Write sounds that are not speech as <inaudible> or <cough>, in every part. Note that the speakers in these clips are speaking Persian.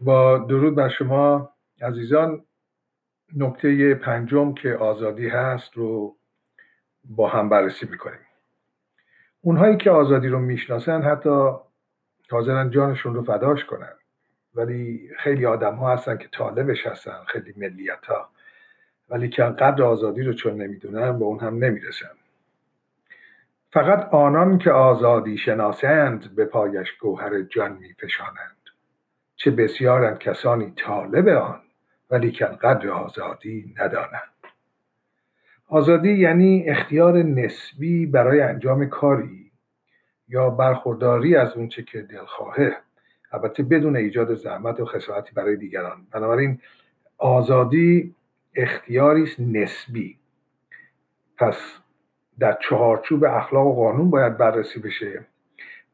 با درود بر شما عزیزان. نکته پنجم که آزادی هست رو با هم بررسی می‌کنیم. اونهایی که آزادی رو می‌شناسن حتی حاضرن جانشون رو فداش کنن. ولی خیلی آدم ها هستن که طالبش هستن خیلی ملیت ها ولی که قدر آزادی رو چون نمی‌دونن به اون هم نمی‌رسن. فقط آنان که آزادی شناسند به پایش گوهر جان میفشانند. چه بسیارند کسانی طالب آن ولی که قدر آزادی ندانند. آزادی یعنی اختیار نسبی برای انجام کاری یا برخورداری از اونچه که دلخواهه. البته بدون ایجاد زحمت و خسارتی برای دیگران. بنابراین آزادی اختیاری است نسبی. پس در چهارچوب اخلاق و قانون باید بررسی بشه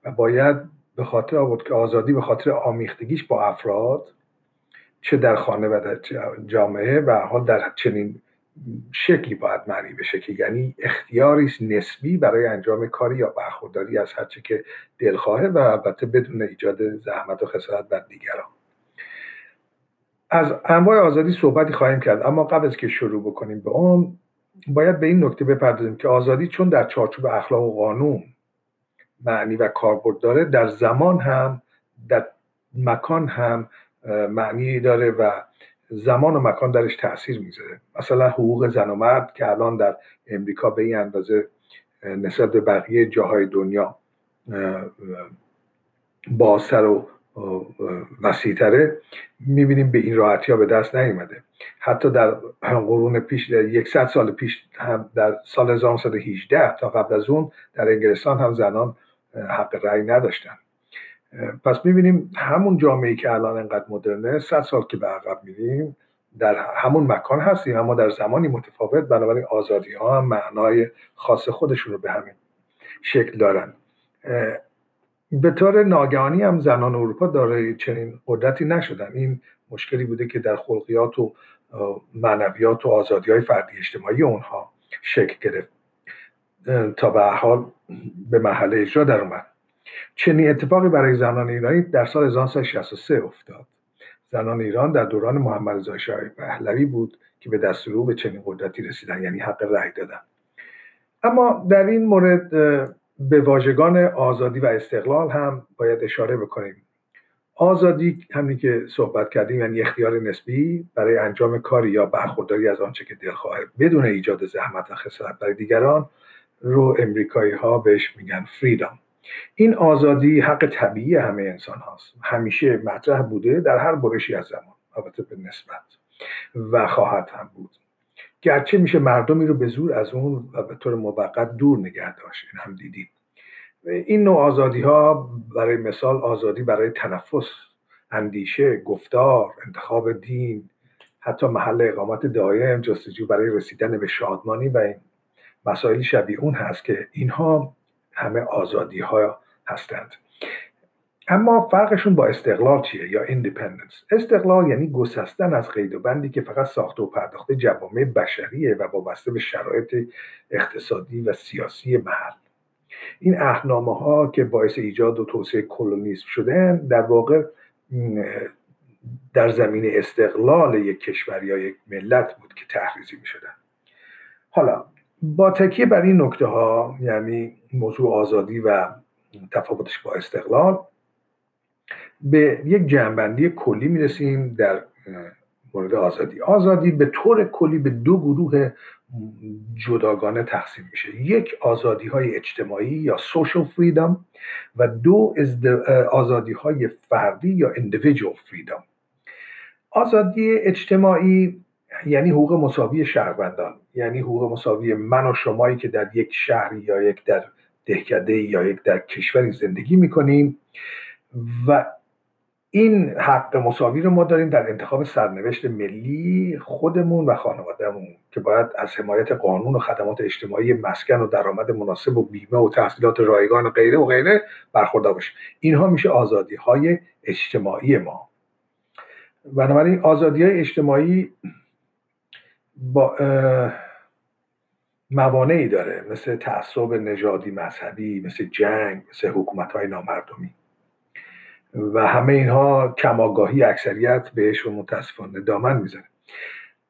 و باید به خاطر آورد که آزادی به خاطر آمیختگیش با افراد چه در خانه و در جامعه و حال در چنین شکلی باید معنی بشه که یعنی اختیاری نسبی برای انجام کاری یا برخورداری از هرچه که دلخواهه و البته بدون ایجاد زحمت و خسارت بر دیگران. از انواع آزادی صحبتی خواهیم کرد اما قبل از که شروع بکنیم به اون باید به این نکته بپردازیم که آزادی چون در چارچوب اخلاق و قانون معنی و کاربرد داره در زمان هم در مکان هم معنی داره و زمان و مکان درش تاثیر می‌ذاره. مثلا حقوق زن و مرد که الان در امریکا به این اندازه نسبت به بقیه جاهای دنیا بازتر و وسیعتره می‌بینیم به این راحتی ها به دست نیومده. حتی در قرون پیش در یکصد سال پیش هم در سال 1918 تا قبل از اون در انگلستان هم زنان حق رأی نداشتن. پس می‌بینیم همون جامعه که الان انقدر مدرنه صد سال که به عقب میریم در همون مکان هستیم اما در زمانی متفاوت بنابراین آزادی ها هم معنای خاص خودشون رو به همین شکل دارن. به طور ناگهانی هم زنان اروپا دارای چنین قدرتی نشدن. این مشکلی بوده که در خلقیات و معنویات و آزادی های فردی اجتماعی اونها شکل گرفت. تا به حال به محله اجرا در اومد. چنین اتفاقی برای زنان ایرانی در سال 1963 افتاد. زنان ایران در دوران محمد رضا شاه پهلوی بود که به دستور او به چنین قدرتی رسیدن یعنی حق رأی دادن. اما در این مورد به واژگان آزادی و استقلال هم باید اشاره بکنیم. آزادی همین که صحبت کردیم یعنی اختیار نسبی برای انجام کاری یا برخورداری از آنچه که دلخواه بدون ایجاد زحمت و خسارت برای دیگران رو امریکایی ها بهش میگن فریدام این آزادی حق طبیعی همه انسان هاست. همیشه مطرح بوده در هر برشی از زمان البته به نسبت. و خواهد هم بود. گرچه میشه مردمی رو به زور از اون و به طور موقت دور نگه داشت. این هم دیدیم. این نوع آزادی ها برای مثال آزادی برای تنفس اندیشه گفتار انتخاب دین حتی محل اقامت دایم جستجو برای رسیدن به شادمانی و این مسائل شبیه اون هست که اینها همه آزادی ها هستند. اما فرقشون با استقلال چیه یا ایندیپندنس استقلال یعنی گسستن از قید و بندی که فقط ساخته و پرداخته جوامع بشریه و وابسته به شرایط اقتصادی و سیاسی محل. این اهنامه ها که باعث ایجاد و توسعه کلونیسم شدن در واقع در زمین استقلال یک کشور یا یک ملت بود که تحریزی می شدن حالا با تکیه بر این نکته ها یعنی موضوع آزادی و تفاوتش با استقلال به یک جنبندی کلی می‌رسیم در مورد آزادی. آزادی به طور کلی به دو گروه جداگانه تقسیم میشه. یک آزادی های اجتماعی یا social freedom و دو آزادی های فردی یا individual freedom. آزادی اجتماعی یعنی حقوق مساوی شهروندان یعنی حقوق مساوی من و شمایی که در یک شهری یا یک در دهکده یا یک در کشوری زندگی می‌کنیم و این حق مساوی رو ما داریم در انتخاب سرنوشت ملی خودمون و خانوادهمون که باید از حمایت قانون و خدمات اجتماعی مسکن و درآمد مناسب و بیمه و تحصیلات رایگان و غیره و غیره برخوردار باشیم اینها میشه آزادی های اجتماعی ما. بنابراین آزادی های اجتماعی با موانعی داره. مثل تعصب نژادی مذهبی مثل جنگ مثل حکومت های نامردمی. و همه اینها کماگاهی اکثریت بهشون متاسفانه دامن می‌زنه.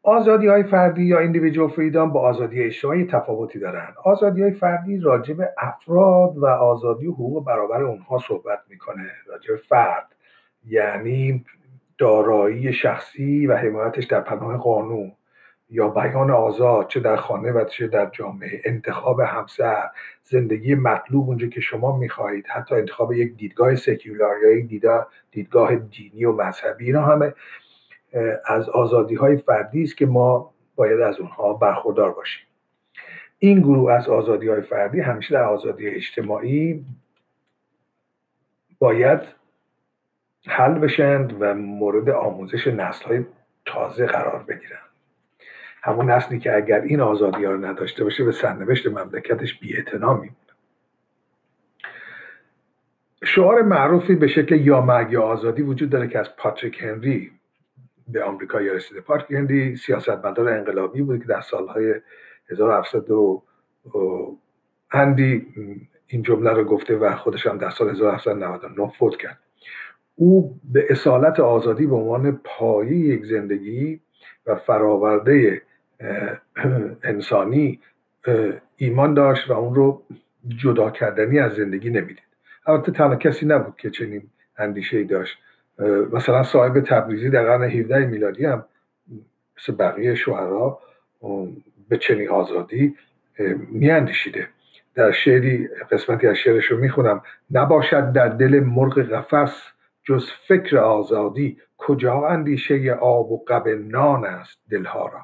آزادی های فردی یا ایندیویدوال فریدام با آزادی اجتماعی تفاوتی دارن. آزادی های فردی راجع به افراد و آزادی و حقوق برابر اونها صحبت می‌کنه. راجع به فرد یعنی دارایی شخصی و حمایتش در پناه قانون. یا بیان آزاد چه در خانه و چه در جامعه انتخاب همسر زندگی مطلوب اونجا که شما می‌خواهید حتی انتخاب یک دیدگاه سکولار یا یک دیدگاه دینی و مذهبی اینا همه از آزادی های فردی است که ما باید از اونها برخوردار باشیم. این گروه از آزادی های فردی همیشه در آزادی اجتماعی باید حل بشند و مورد آموزش نسل های تازه قرار بگیرند همون نسلی که اگر این آزادی ها رو نداشته باشه به سرنوشت مملکتش بی میمونه شعار معروفی به شکل یا مرگ یا آزادی وجود داره که از پاتریک هنری به آمریکا رسیده. پاتریک هنری سیاستمدار انقلابی بود که در سالهای 1700 و هندی این جمله رو گفته و خودش هم در سال 1799 فوت کرد. او به اصالت آزادی به عنوان پایه یک زندگی و فراورده <clears throat> انسانی ایمان داشت و اون رو جدا کردنی از زندگی نمی‌دید. البته تنها کسی نبود که چنین اندیشه ای داشت مثلا صاحب تبریزی در قرن 17 میلادی هم مثل بقیه شوهرها به چنین آزادی میاندیشیده. در شعری قسمتی از شعرش رو می‌خونم. نباشد در دل مرغ قفس جز فکر آزادی کجا اندیشه آب و قب نان است دلها را؟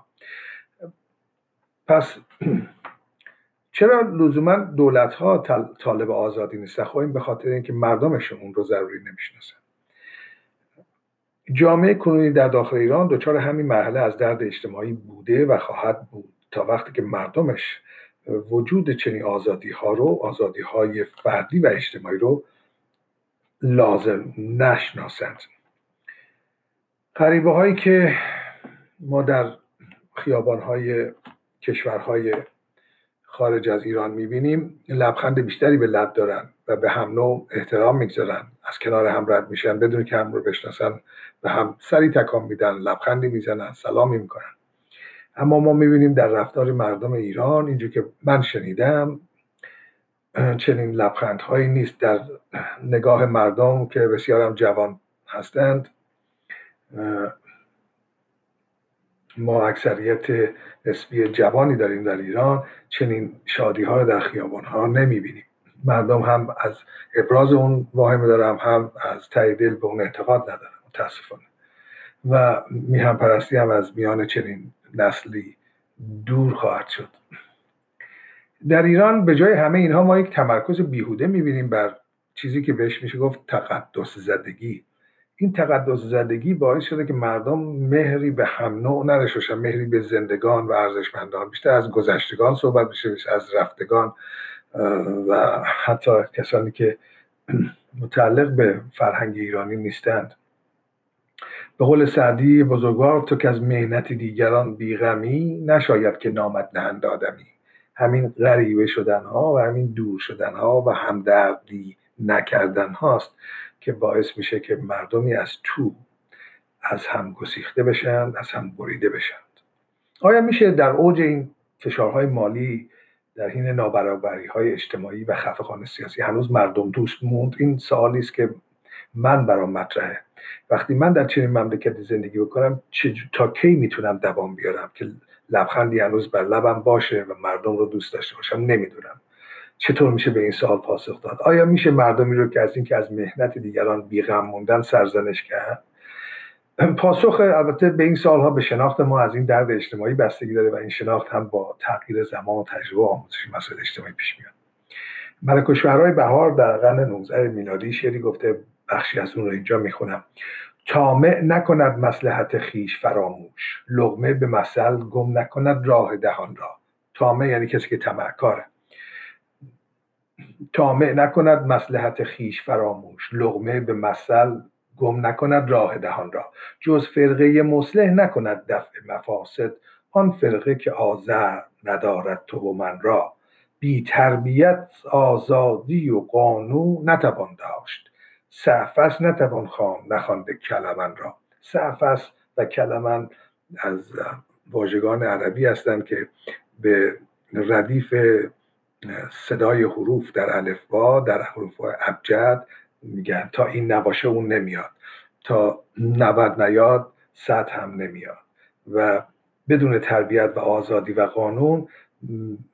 پس <clears throat> چرا لزوما دولت ها طالب آزادی نیستن؟ خب این به خاطر اینکه مردمشون اون رو ضروری نمی‌شناسن. جامعه کنونی در داخل ایران دچار همین مرحله از درد اجتماعی بوده و خواهد بود تا وقتی که مردمش وجود چنین آزادی ها رو آزادی های فردی و اجتماعی رو لازم نشناسند. غریبه هایی که ما در خیابان های کشورهای خارج از ایران می‌بینیم لبخند بیشتری به لب دارن و به هم نوع احترام می‌گذارن. از کنار هم رد میشن بدون که هم رو بشناسن به هم سری تکان میدن لبخندی می‌زنن سلامی می‌کنن. اما ما می‌بینیم در رفتار مردم ایران اینجور که من شنیدم چنین لبخندهایی نیست در نگاه مردم که بسیارم جوان هستند. ما اکثریت نسبی جوانی داریم در ایران چنین شادی ها رو در خیابان ها نمی بینیم مردم هم از ابراز اون واهمه دارم هم از ته دل به اون اعتقاد ندارم متاسفانه. و میهم پرستی هم از میان چنین نسلی دور خواهد شد. در ایران به جای همه اینها ما یک تمرکز بیهوده می‌بینیم بر چیزی که بهش میشه گفت تقدس زدگی. این تقدس زدگی باعث شده که مردم مهری به هم نوع نداشته مهری به زندگان و ارزشمندان. بیشتر از گذشتگان صحبت بشه بیشتر از رفتگان و حتی کسانی که متعلق به فرهنگ ایرانی نیستند. به قول سعدی بزرگوار تو که از مهنت دیگران بیغمی نشاید که نامت نهند آدمی. همین غریبه شدن ها و همین دور شدن ها و همدردی نکردن هاست که باعث میشه که مردمی از تو از هم گسیخته بشن از هم بریده بشند آیا میشه در اوج این فشارهای مالی در حین نابرابری های اجتماعی و خفقان سیاسی هنوز مردم دوست موند؟ این سوالی است که من برام مطرحه. وقتی من در چنین مملکتی زندگی بکنم تا کی می‌تونم دوام بیارم که لبخندی هنوز بر لبم باشه و مردم رو دوست داشته باشم؟ نمی‌دونم. چطور میشه به این سوال پاسخ داد؟ آیا میشه مردمی رو که از اینکه از مهنت دیگران بیغم موندن سرزنش کرد؟ پاسخ البته به این سالها به شناخت ما از این درد اجتماعی بستگی داره و این شناخت هم با تغییر زمان و تجربه آموزش مسائل اجتماعی پیش میاد. ملک و شهرهای بهار در قرن 19 میلادی شعری گفته بخشی از اون رو اینجا می‌خونم. تامع نکند مسلحت خیش فراموش. لغمه به مثل گم نکند راه دهان را. تامع یعنی کسی که تمعکاره تامع نکند مسلحت خیش فراموش. لغمه به مثل گم نکند راه دهان را. جز فرقه مصلح نکند دفع مفاسد آن فرقه که آذر ندارد تو و من را. بی تربیت آزادی و قانون نتوان داشت. سعفس نتوان خان نخوانده کلمن را. سعفس و کلمن از واژگان عربی هستند که به ردیف صدای حروف در الفبا در حروف ابجد میگن تا این نباشه اون نمیاد. تا نود نیاد صد هم نمیاد. و بدون تربیت و آزادی و قانون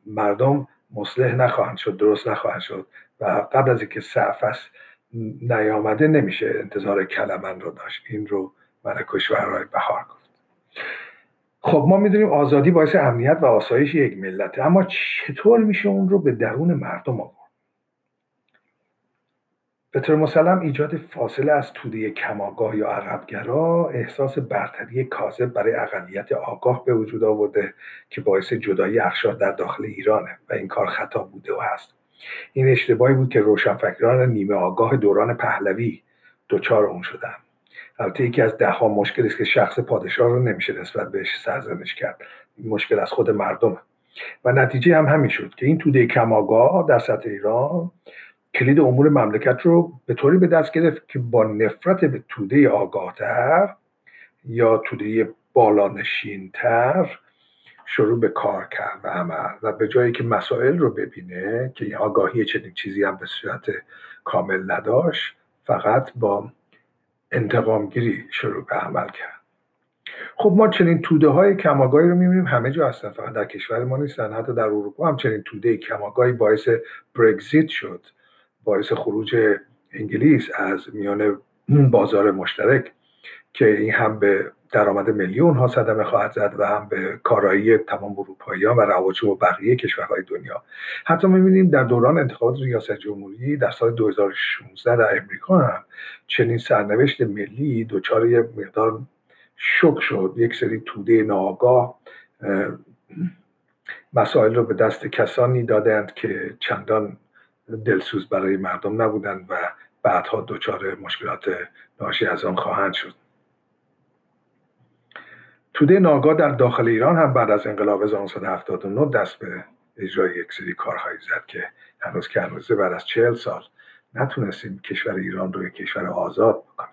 مردم مصلح نخواهند شد درست نخواهند شد. و قبل از اینکه سعفس نیامده نمیشه انتظار کلمن رو داشت. این رو من کشورهای بهار گفت. خب ما می‌دونیم آزادی باعث امنیت و آسایش یک ملته اما چطور میشه اون رو به درون مردم آورد؟ به طور مسلم ایجاد فاصله از توده کماگاه یا عقبگرا احساس برتری کاذب برای اقلیت آگاه به وجود آورده که باعث جدایی اخشار در داخل ایرانه و این کار خطا بوده و هست. این اشتباهی بود که روشنفکران نیمه آگاه دوران پهلوی دچار اون شدن البته یکی از دهها مشکلی است که شخص پادشاه رو نمیشه نسبت بهش سرزنش کرد. این مشکل از خود مردم و نتیجه هم همین شد که این توده کماگاه در سطح ایران کلید امور مملکت رو به طوری به دست گرفت که با نفرت به توده آگاهتر یا توده بالانشینتر شروع به کار کرد و عمل. و به جایی که مسائل رو ببینه که آگاهی چنین چیزی هم به صورت کامل نداشت فقط با انتقامگیری شروع به عمل کرد. خب ما چنین توده های کماگاهی رو می‌بینیم. همه جا هستن فقط در کشور ما نیستن. حتی در اروپا هم چنین توده کماگاهی باعث برگزیت شد. باعث خروج انگلیس از میان بازار مشترک که این هم به درآمد میلیون ها صدمه خواهد زد و هم به کارایی تمام اروپایی ها و رواج و بقیه کشورهای دنیا. حتی می‌بینیم در دوران انتخابات ریاست جمهوری در سال 2016 در امریکا هم چنین سرنوشت ملی دچار یک مقدار شک شد. یک سری توده ناآگاه مسائل رو به دست کسانی دادند که چندان دلسوز برای مردم نبودند و بعدها دچار مشکلات ناشی از آن خواهند شد. توده ناگاه در داخل ایران هم بعد از انقلاب 1979 دست به اجرای یک سری کارهایی زد که هنوز که هنوزه بعد از چهل سال نتونستیم کشور ایران رو یک کشور آزاد بکنیم.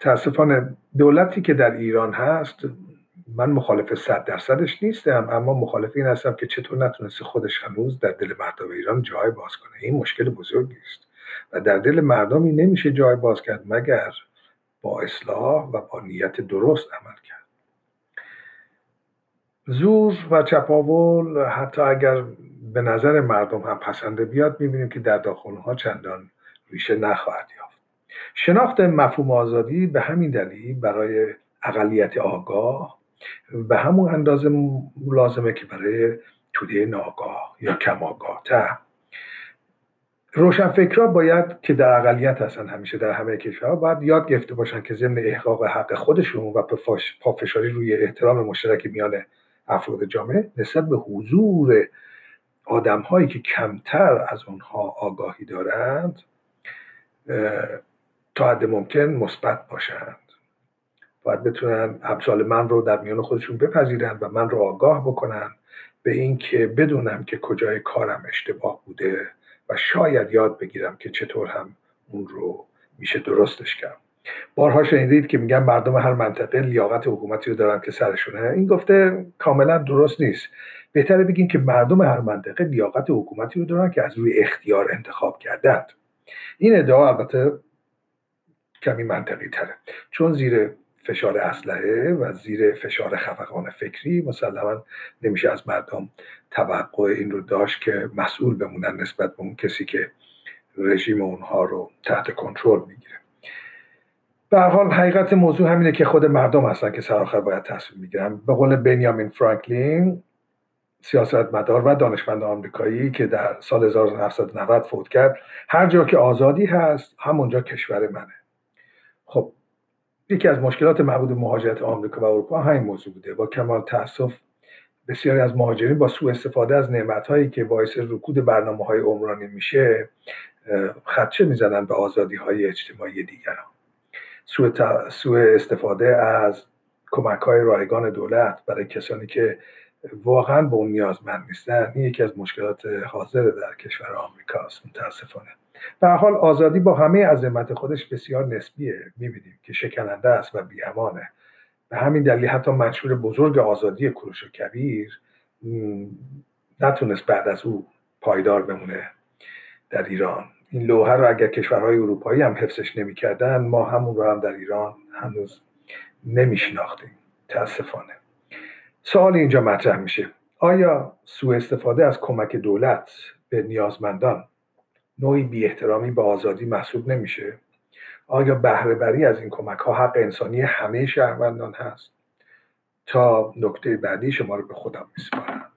تاسفانه دولتی که در ایران هست من مخالف صد درصدش نیستم اما مخالف این هستم که چطور نتونسته خودش هنوز در دل مردم ایران جای باز کنه. این مشکل بزرگی است. و در دل مردمی نمیشه جای باز کرد مگر با اصلاح و با نیت درست عمل کرد. زور و چپاول حتی اگر به نظر مردم هم پسنده بیاد می‌بینیم که در داخل ها چندان ریشه نخواهد یافت. شناخت مفهوم آزادی به همین دلیل برای اقلیت آگاه به همون اندازه لازمه که برای توده ناگاه یا کم آگاه روشنفکرها باید که در اقلیت هستن همیشه در همه کشورها باید یاد گرفته باشن که ضمن احقاق حق خودشون و پافشاری روی احترام مشترک میان افراد جامعه نسبت به حضور آدم هایی که کمتر از اونها آگاهی دارند تا حد ممکن مثبت باشند. باید بتونن ابزال من رو در میان خودشون بپذیرند و من رو آگاه بکنن به اینکه بدونم که کجای کارم اشتباه بوده. شاید یاد بگیرم که چطور هم اون رو میشه درستش کرد. بارها شنیدید که میگن مردم هر منطقه لیاقت حکومتی رو دارن که سرشونه. این گفته کاملا درست نیست. بهتره بگیم که مردم هر منطقه لیاقت حکومتی رو دارن که از روی اختیار انتخاب کردند این ادعا البته کمی منطقی تره. چون زیر فشار اسلحه و زیر فشار خفقان فکری مسلما نمیشه از مردم توقع این رو داشت که مسئول بمونن نسبت به اون کسی که رژیم اونها رو تحت کنترل می‌گیره. به حال حقیقت موضوع همینه که خود مردم هستن که سرآخر باید تصمیم می‌گیرن به قول بنیامین فرانکلین سیاستمدار و دانشمند آمریکایی که در سال 1990 فوت کرد هر جا که آزادی هست همونجا کشور منه. خب یکی از مشکلات مربوط به مهاجرت آمریکا و اروپا همین موضوع بوده. با کمال تاسف بسیاری از مهاجرین با سوء استفاده از نعمت هایی که باعث رکود برنامه های عمرانی میشه خدشه می‌زنن به آزادی های اجتماعی دیگران. سوء, استفاده از کمک های رایگان دولت برای کسانی که واقعا به اون نیازمند نیستن. این یکی از مشکلات حاضر در کشور آمریکاست متاسفانه. به حال آزادی با همه عظمت خودش بسیار نسبیه. می‌بینیم که شکننده است و بیامانه. به همین دلیل حتی منشور بزرگ آزادی کروش و کبیر نتونست بعد از او پایدار بمونه در ایران. این لوحه رو اگر کشورهای اروپایی هم حفظش نمی‌کردن ما همون رو هم در ایران هنوز نمیشناختیم. تاسفانه سوال اینجا مطرح میشه. آیا سوء استفاده از کمک دولت به نیازمندان نوعی بی احترامی به آزادی محسوب نمیشه؟ آیا بهره بری از این کمک ها حق انسانی همه شهروندان هست؟ تا نکته بعدی شما رو به خودم میسپارم.